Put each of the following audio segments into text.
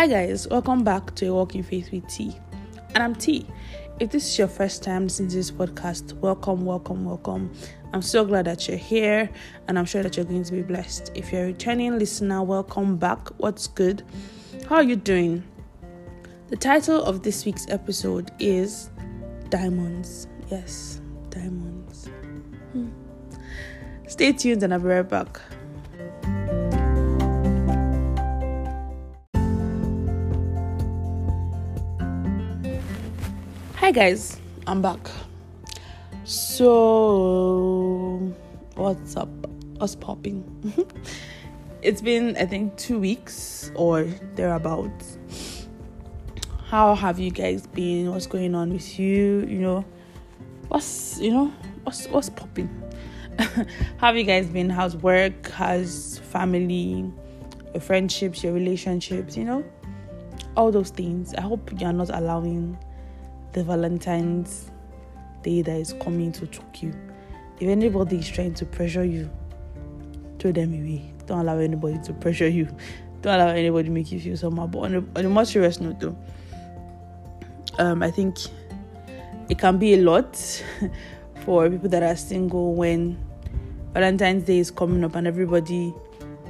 Hi, guys, welcome back to A Walk in Faith with T. And I'm T. If this is your first time listening to this podcast, welcome, welcome, welcome. I'm so glad that you're here and I'm sure that you're going to be blessed. If you're a returning listener, welcome back. What's good? How are you doing? The title of this week's episode is Diamonds. Yes, diamonds. Hmm. Stay tuned and I'll be right back. Hi guys, I'm back. So, what's up? What's popping? it's been, I think, two weeks or thereabouts. How have you guys been? What's going on with you? You know, what's you know, what's what's popping? Have you guys been? How's work? How's family? Your friendships? Your relationships? You know, all those things. I hope you're not allowing the Valentine's Day that is coming to choke you. If anybody is trying to pressure you, throw them away. Don't allow anybody to pressure you. Don't allow anybody to make you feel somehow. But on a, on a more serious note, though, um, I think it can be a lot for people that are single when Valentine's Day is coming up and everybody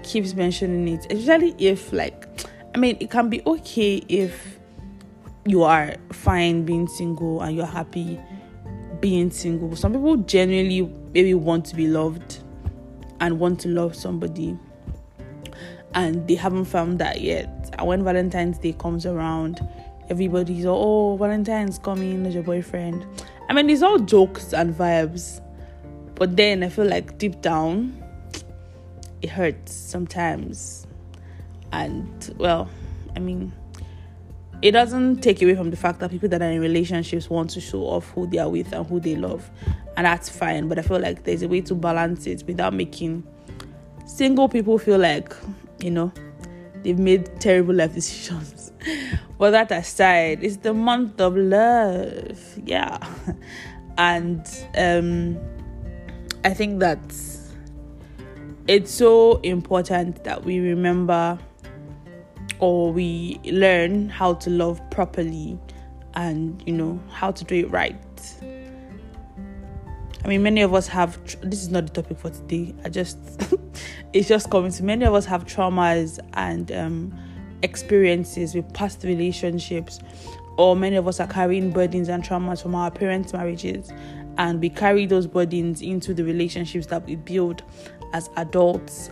keeps mentioning it. Especially if, like, I mean, it can be okay if you are fine being single and you're happy being single. Some people genuinely maybe want to be loved and want to love somebody and they haven't found that yet. And when Valentine's Day comes around, everybody's oh Valentine's coming as your boyfriend. I mean it's all jokes and vibes. But then I feel like deep down it hurts sometimes. And well, I mean it doesn't take away from the fact that people that are in relationships want to show off who they are with and who they love and that's fine but i feel like there's a way to balance it without making single people feel like you know they've made terrible life decisions. But that aside it's the month of love. Yeah. And um i think that it's so important that we remember or we learn how to love properly and you know how to do it right. I mean many of us have this is not the topic for today. I just it's just coming to many of us have traumas and um, experiences with past relationships or many of us are carrying burdens and traumas from our parents marriages and we carry those burdens into the relationships that we build as adults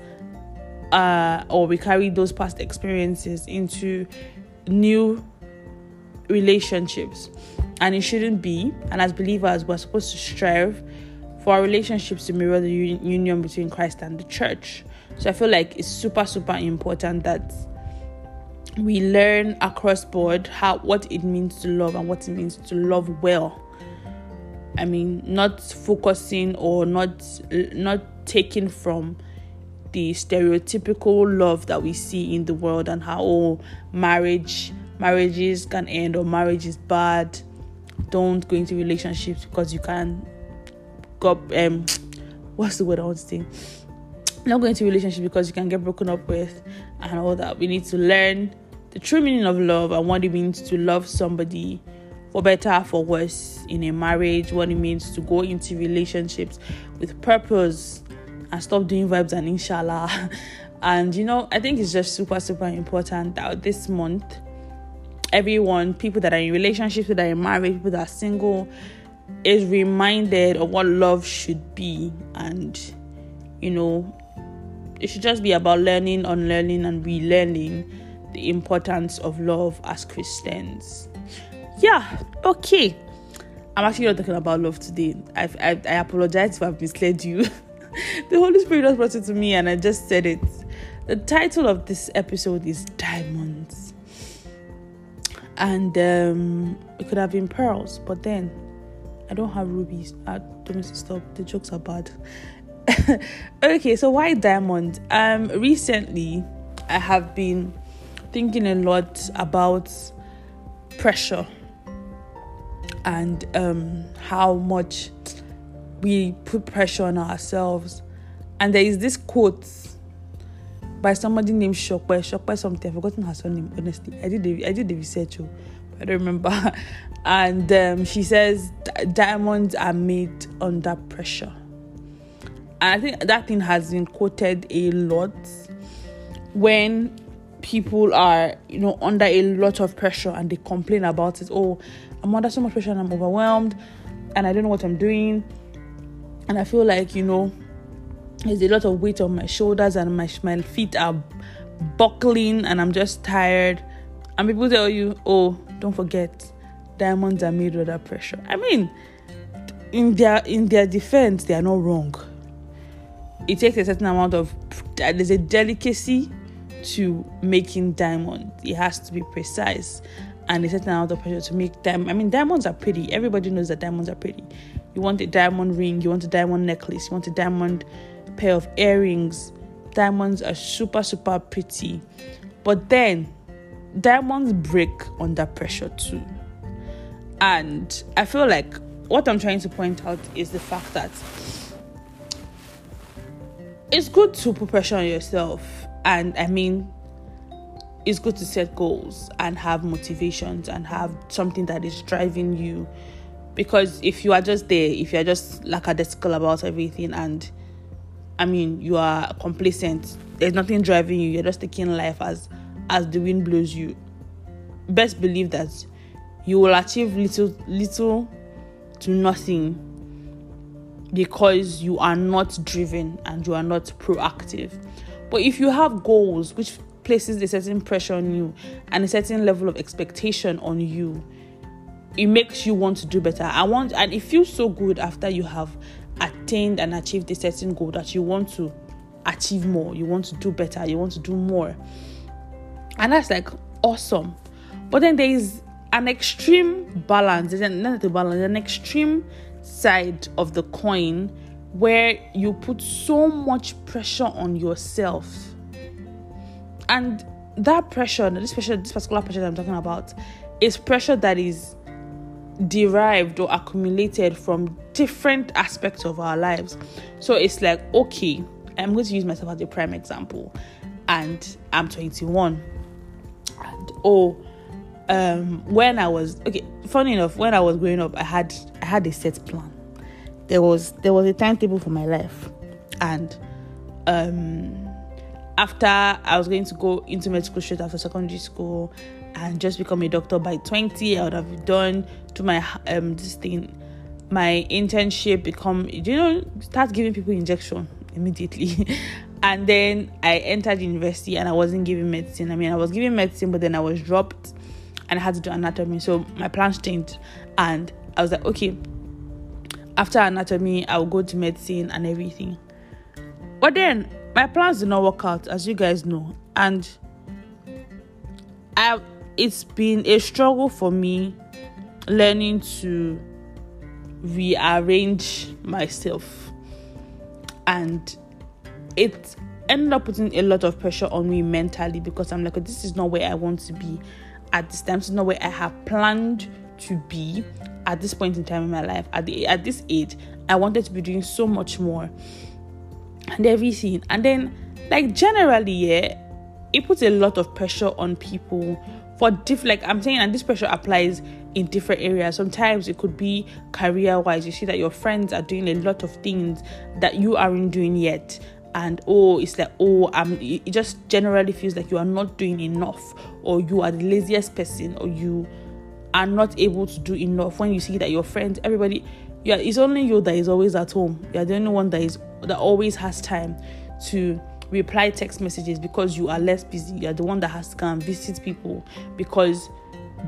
uh, or we carry those past experiences into new relationships. And it shouldn't be and as believers we're supposed to strive for our relationships to mirror the union between christ and the church. So i feel like it's super super important that we learn across board how what it means to love and what it means to love well. I mean not focusing or not not taking from the stereotypical love that we see in the world and how oh, marriage marriages can end or marriage is bad. Don't go into relationships because you can go um what's the word I want to say? Not going into relationship because you can get broken up with and all that. We need to learn the true meaning of love and what it means to love somebody for better for worse in a marriage what it means to go into relationships with purpose and stop doing vibes and inshallah. And you know, I think it's just super, super important that this month, everyone, people that are in relationships, people that are married, people that are single, is reminded of what love should be. And you know, it should just be about learning, unlearning, and relearning the importance of love as Christians. Yeah, okay. I'm actually not talking about love today. I've, I, I apologize if I've misled you. the Holy Spirit just brought it to me and I just said it. The title of this episode is Diamonds. And um, it could have been pearls, but then I don't have rubies. I don't stop. The jokes are bad. okay, so why diamond? Um, recently I have been thinking a lot about pressure and um how much we put pressure on ourselves. And there is this quote by somebody named Shokwe, Shokwe something. I've forgotten her surname. Honestly, I did the I did the research. Oh, I don't remember. And um, she says diamonds are made under pressure. And I think that thing has been quoted a lot when people are, you know, under a lot of pressure and they complain about it. Oh, I'm under so much pressure and I'm overwhelmed and I don't know what I'm doing. And I feel like, you know, there's a lot of weight on my shoulders and my, my feet are buckling and I'm just tired. And people tell you, oh, don't forget, diamonds are made under pressure. I mean, in their in their defense, they are not wrong. It takes a certain amount of there's a delicacy to making diamonds. It has to be precise and a certain amount of pressure to make them. I mean, diamonds are pretty. Everybody knows that diamonds are pretty. You want a diamond ring, you want a diamond necklace, you want a diamond pair of earrings. Diamonds are super, super pretty. But then, diamonds break under pressure too. And I feel like what I'm trying to point out is the fact that it's good to put pressure on yourself. And I mean, it's good to set goals and have motivations and have something that is driving you. Because if you are just there, if you are just lackadaisical about everything and I mean you are complacent, there's nothing driving you, you're just taking life as as the wind blows you. Best believe that you will achieve little little to nothing because you are not driven and you are not proactive. But if you have goals which places a certain pressure on you and a certain level of expectation on you, it makes you want to do better. I want and it feels so good after you have attained and achieved a certain goal that you want to achieve more, you want to do better, you want to do more. And that's like awesome. But then there is an extreme balance, not a balance, an extreme side of the coin where you put so much pressure on yourself. And that pressure, this pressure, this particular pressure that I'm talking about, is pressure that is derived or accumulated from different aspects of our lives. So it's like, okay, I'm going to use myself as a prime example, and I'm 21, and oh, um, when I was okay, funny enough, when I was growing up, I had I had a set plan. There was there was a timetable for my life, and um, after I was going to go into medical straight after secondary school and just become a doctor by 20, I would have done to my um this thing, my internship, become you know start giving people injection immediately. and then I entered university and I wasn't giving medicine. I mean, I was giving medicine, but then I was dropped and I had to do anatomy. So my plans changed, and I was like, okay, after anatomy, I'll go to medicine and everything. But then my plans did not work out, as you guys know, and I it's been a struggle for me learning to rearrange myself and it ended up putting a lot of pressure on me mentally because I'm like, oh, this is not where I want to be at this time. This is not where I have planned to be at this point in time in my life. At the at this age, I wanted to be doing so much more and everything. And then, like generally, yeah, it puts a lot of pressure on people for diff Like I'm saying, and this pressure applies in different areas. Sometimes it could be career wise. You see that your friends are doing a lot of things that you aren't doing yet and oh it's like oh i'm it just generally feels like you are not doing enough or you are the laziest person or you are not able to do enough when you see that your friends everybody yeah it's only you that is always at home you're the only one that is that always has time to reply text messages because you are less busy. You're the one that has to come visit people because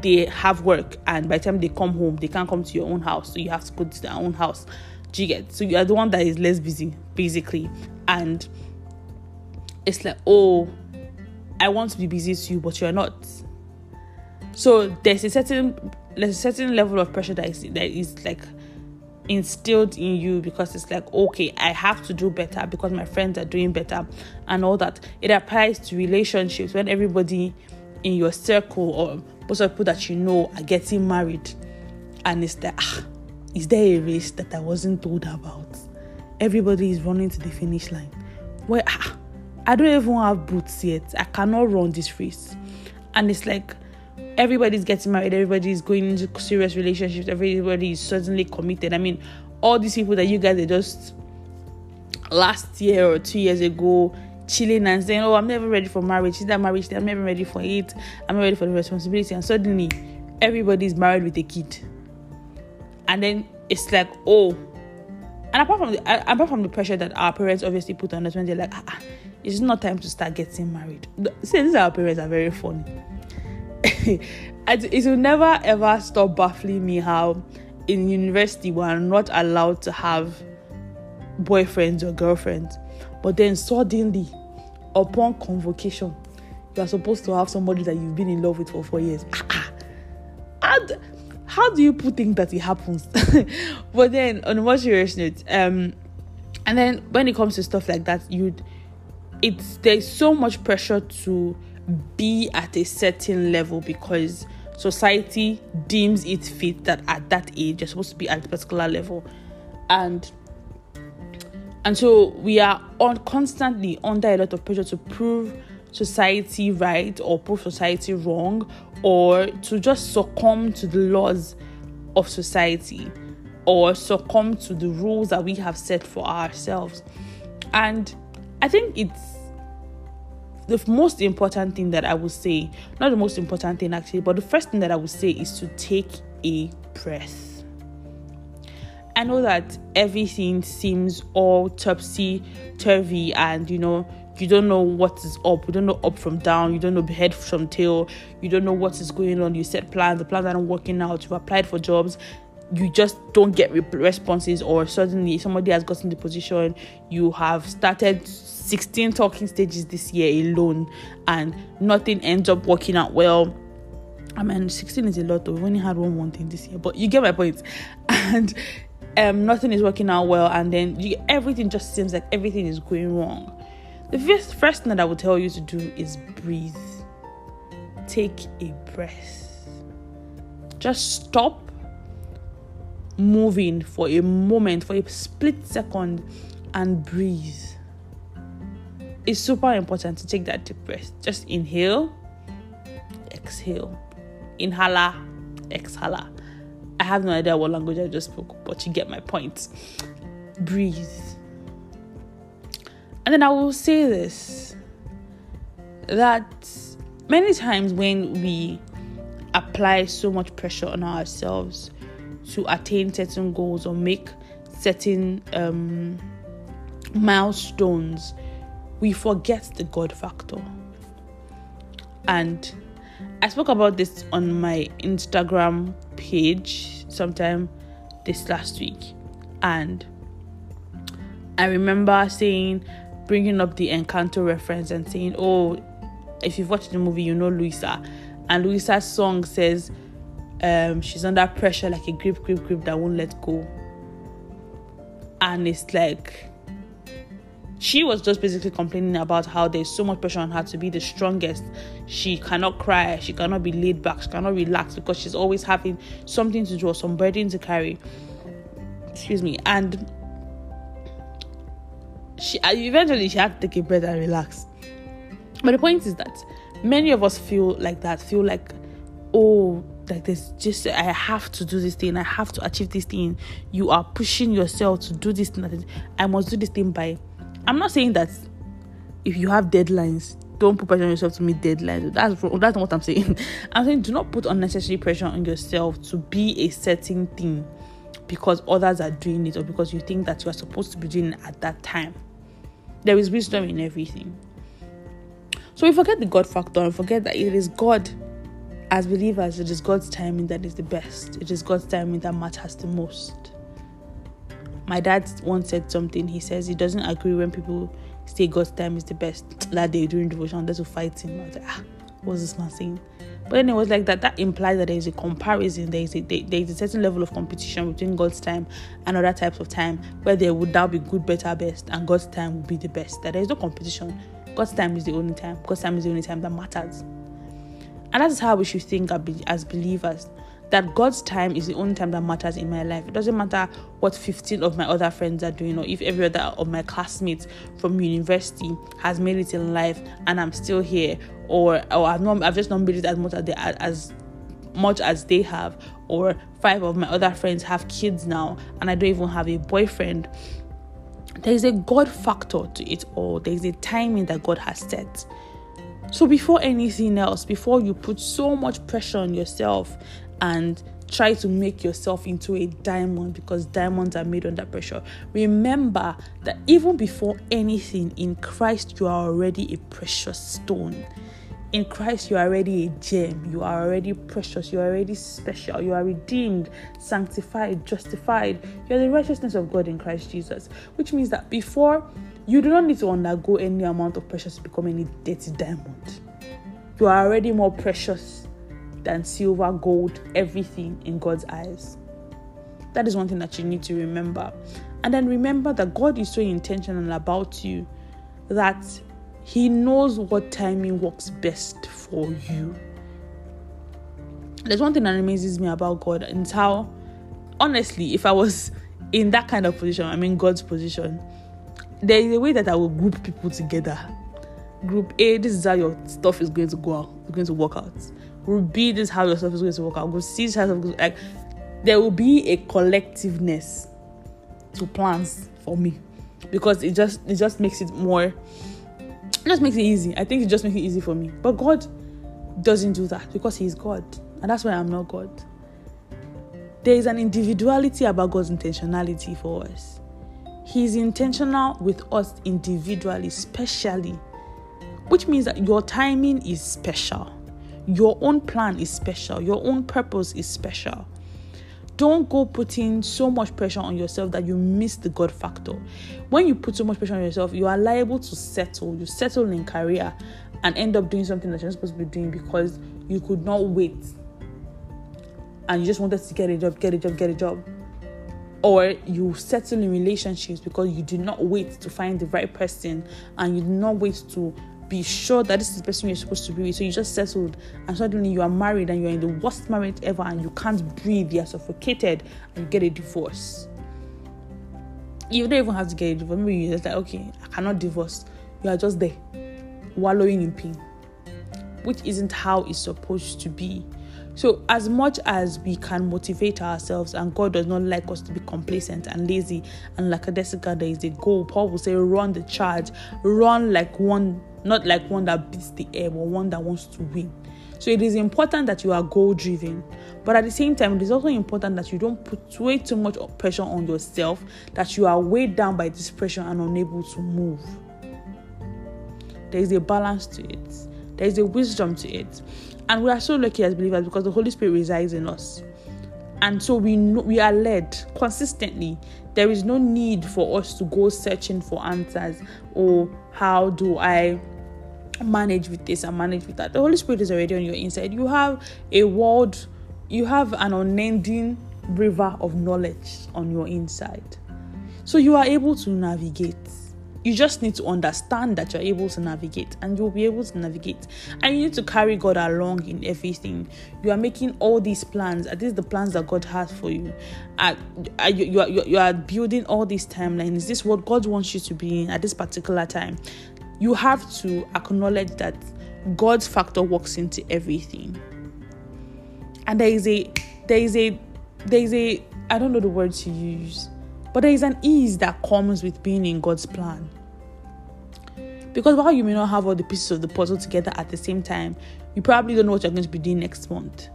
they have work and by the time they come home they can't come to your own house. So you have to go to their own house. Do you get? So you are the one that is less busy basically. And it's like oh i want to be busy to you, but you're not. So there's a certain there's a certain level of pressure that is that is like instilled in you because it's like okay i have to do better because my friends are doing better and all that it applies to relationships when everybody in your circle or most of people that you know are getting married and it's like ah, is there a race that i wasn't told about everybody is running to the finish line. Where ah, I don't even have boots yet. I cannot run this race. And it's like everybody's getting married, everybody's going into serious relationships, everybody is suddenly committed. I mean, all these people that you guys are just last year or two years ago chilling and saying, Oh, I'm never ready for marriage. Is that marriage? I'm never ready for it. I'm not ready for the responsibility. And suddenly everybody's married with a kid. And then it's like, oh, and apart from the apart from the pressure that our parents obviously put on us when they're like, ah, ah it's not time to start getting married. See, these our parents are very funny. it will never ever stop baffling me how in university we are not allowed to have boyfriends or girlfriends, but then suddenly, upon convocation, you are supposed to have somebody that you've been in love with for four years. Ah, ah how do you put things that it happens? but then on a more serious note, um, and then when it comes to stuff like that, you'd it's there's so much pressure to be at a certain level because society deems it fit that at that age you're supposed to be at a particular level and and so we are on constantly under a lot of pressure to prove society right or prove society wrong or to just succumb to the laws of society or succumb to the rules that we have set for ourselves. And I think it's the most important thing that I would say, not the most important thing actually, but the first thing that I would say is to take a breath. I know that everything seems all topsy turvy and you know you don't know what is up. You don't know up from down. You don't know head from tail. You don't know what is going on. You set plans. The plans aren't working out. You've applied for jobs you just don't get responses or suddenly somebody has gotten the position you have started 16 talking stages this year alone and nothing ends up working out well I mean, 16 is a lot. Though. We've only had one one thing this year, but you get my point. And um, nothing is working out well, and then you, everything just seems like everything is going wrong. The first, first thing that I would tell you to do is breathe. Take a breath. Just stop moving for a moment, for a split second, and breathe. It's super important to take that deep breath. Just inhale, exhale, inhala, exhala. I have no idea what language I just spoke, but you get my point. Breathe and then I will say this that many times when we apply so much pressure on ourselves to attain certain goals or make certain um, milestones, we forget the God factor. And I spoke about this on my Instagram page sometime this last week. And I remember saying bringing up the Encanto reference and saying, "Oh, if you've watched the movie, you know Luisa." And Luisa's song says, um, "She's under pressure like a grip, grip, grip that won't let go." And it's like she was just basically complaining about how there's so much pressure on her to be the strongest. She cannot cry, she cannot be laid back, she cannot relax because she's always having something to do or some burden to carry. Excuse me. And she eventually she had to take a breath and relax. But the point is that many of us feel like that, feel like, oh, like there's just I have to do this thing, I have to achieve this thing. You are pushing yourself to do this thing. I must do this thing by. I'm not saying that if you have deadlines, don't put pressure on yourself to meet deadlines. That's that's not what I'm saying. I'm saying do not put unnecessary pressure on yourself to be a certain thing because others are doing it or because you think that you are supposed to be doing it at that time. There is wisdom in everything. So we forget the God factor and forget that it is God, as believers, it is God's timing that is the best. It is God's timing that matters the most. My dad once said something. He says he doesn't agree when people say God's time is the best. That day during devotion, that's to fight him. I was like, ah, what's this man saying? But then it was like that. That implies that there is a comparison. There is a there is a certain level of competition between God's time and other types of time, where there would now be good, better, best, and God's time would be the best. That there is no competition. God's time is the only time. God's time is the only time that matters. And that is how we should think as believers. that God's time is the only time that matters in my life. It doesn't matter what 15 of my other friends are doing, or if every other of my classmates from university has made it in life and I'm still here, or or I've not I've just not made it as much as they as much as they have, or five of my other friends have kids now and I don't even have a boyfriend. There is a God factor to it all. There is a timing that God has set. So before anything else, before you put so much pressure on yourself and try to make yourself into a diamond because diamonds are made under pressure. Remember that even before anything in Christ, you are already a precious stone. In Christ, you are already a gem. You are already precious. You are already special. You are redeemed, sanctified, justified. You are the righteousness of God in Christ Jesus. Which means that before, you do not need to undergo any amount of pressure to become any dirty diamond. You are already more precious than silver, gold, everything in God's eyes. That is one thing that you need to remember. And then remember that God is so intentional about you that He knows what timing works best for you. There's one thing that amazes me about God, and how, honestly, if I was in that kind of position, I mean, God's position, there is a way that I will group people together. Group A, this is how your stuff is going to go out, going to work out will be this how your stuff is going to work out. Group Go see how like there will be a collectiveness to plans for me because it just it just makes it more it just makes it easy. I think it just makes it easy for me. But God doesn't do that because He's God. And that's why I'm not God. There is an individuality about God's intentionality for us. He's intentional with us individually, specially, which means that your timing is special. Your own plan is special, your own purpose is special. Don't go putting so much pressure on yourself that you miss the God factor. When you put so much pressure on yourself, you are liable to settle. You settle in career and end up doing something that you're not supposed to be doing because you could not wait and you just wanted to get a job, get a job, get a job. Or you settle in relationships because you did not wait to find the right person and you did not wait to be sure that this is the person you're supposed to be with. So you just settled, and suddenly you are married and you're in the worst marriage ever, and you can't breathe, you're suffocated, and you get a divorce. You don't even have to get a divorce. Maybe you're just like, okay, I cannot divorce. You are just there, wallowing in pain, which isn't how it's supposed to be. So, as much as we can motivate ourselves, and God does not like us to be complacent and lazy and like a lackadaisical, there is a goal. Paul will say, run the charge, run like one, not like one that beats the air, but one that wants to win. So, it is important that you are goal driven, but at the same time, it is also important that you don't put way too much pressure on yourself, that you are weighed down by this pressure and unable to move. There is a balance to it, there is a wisdom to it. And we are so lucky as believers because the Holy Spirit resides in us. And so we know, we are led consistently. There is no need for us to go searching for answers or how do I manage with this and manage with that. The Holy Spirit is already on your inside. You have a world, you have an unending river of knowledge on your inside. So you are able to navigate you just need to understand that you're able to navigate and you'll be able to navigate. And you need to carry god along in everything. You are making all these plans. Are these the plans that god has for you? Are, you, you, are, you are building all these timelines. Is this what god wants you to be in at this particular time? You have to acknowledge that god's factor works into everything. And there is a there is a there is a i don't know the word to use but there is an ease that comes with being in God's plan. Because while you may not have all the pieces of the puzzle together at the same time, you probably don't know what you're going to be doing next month.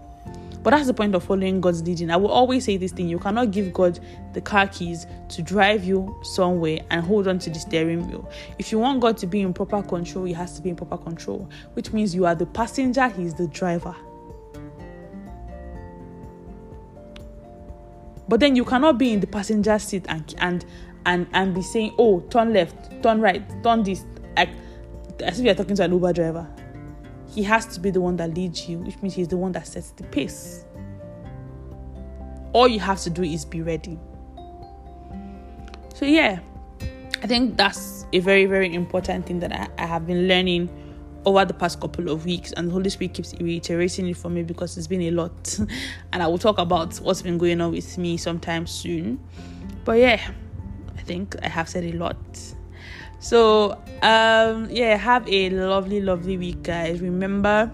But that's the point of following God's leading. I will always say this thing you cannot give God the car keys to drive you somewhere and hold on to the steering wheel. If you want God to be in proper control, He has to be in proper control, which means you are the passenger, He's the driver. But then you cannot be in the passenger seat and and and and be saying, "Oh, turn left, turn right, turn this," like as if you're talking to an Uber driver. He has to be the one that leads you, which means he's the one that sets the pace. All you have to do is be ready. So yeah, I think that's a very very important thing that I, I have been learning over the past couple of weeks, and the Holy Spirit keeps reiterating it for me because it's been a lot. and I will talk about what's been going on with me sometime soon. But yeah, I think I have said a lot. So, um, yeah, have a lovely, lovely week, guys. Remember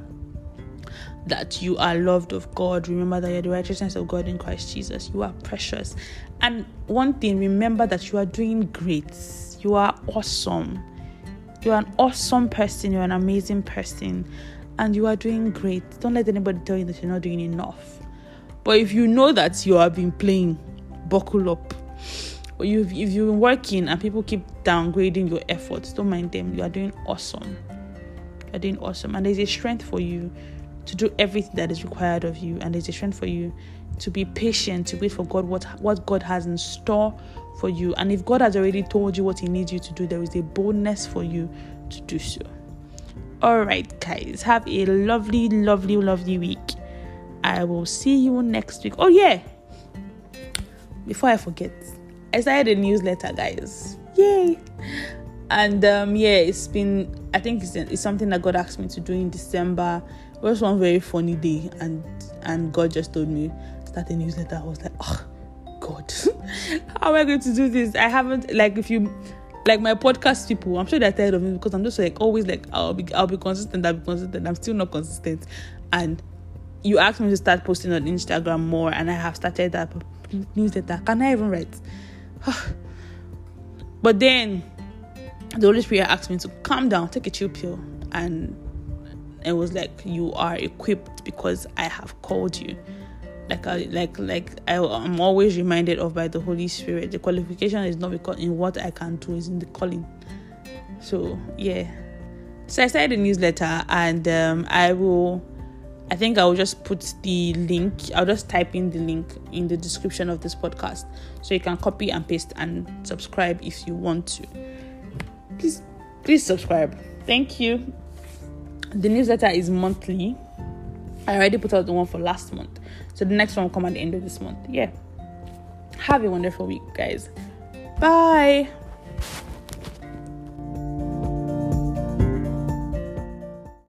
that you are loved of God. Remember that you're the righteousness of God in Christ Jesus. You are precious. And one thing, remember that you are doing great. You are awesome. You're an awesome person. You're an amazing person. And you are doing great. Don't let anybody tell you that you're not doing enough. But if you know that you have been playing, buckle up. But you if you've been working and people keep downgrading your efforts, don't mind them. You are doing awesome. You're doing awesome. And there's a strength for you to do everything that is required of you. And there's a strength for you to be patient, to wait for God, what, what God has in store for you. And if God has already told you what He needs you to do, there is a boldness for you to do so. All right, guys, have a lovely, lovely, lovely week. I will see you next week. Oh, yeah, before I forget, I started a newsletter, guys. Yay! And um, yeah, it's been, I think it's, it's something that God asked me to do in December. It was one very funny day, and and God just told me start a newsletter. I was like, oh God, how am I going to do this? I haven't like if you like my podcast people, I'm sure they're tired of me because I'm just like always like I'll be I'll be consistent, I'll be consistent. I'm still not consistent. And you asked me to start posting on Instagram more and I have started that newsletter. Can I even write? but then the Holy Spirit asked me to calm down, take a chill pill, and it was like you are equipped because I have called you like I, like like I, am always reminded of by the Holy Spirit. The qualification is not because in what I can do, is in the calling. So yeah. So I started a newsletter, and um, I will. I think I will just put the link. I'll just type in the link in the description of this podcast, so you can copy and paste and subscribe if you want to. Please, please subscribe. Thank you. The newsletter is monthly. I already put out the one for last month. So the next one will come at the end of this month. Yeah. Have a wonderful week, guys. Bye.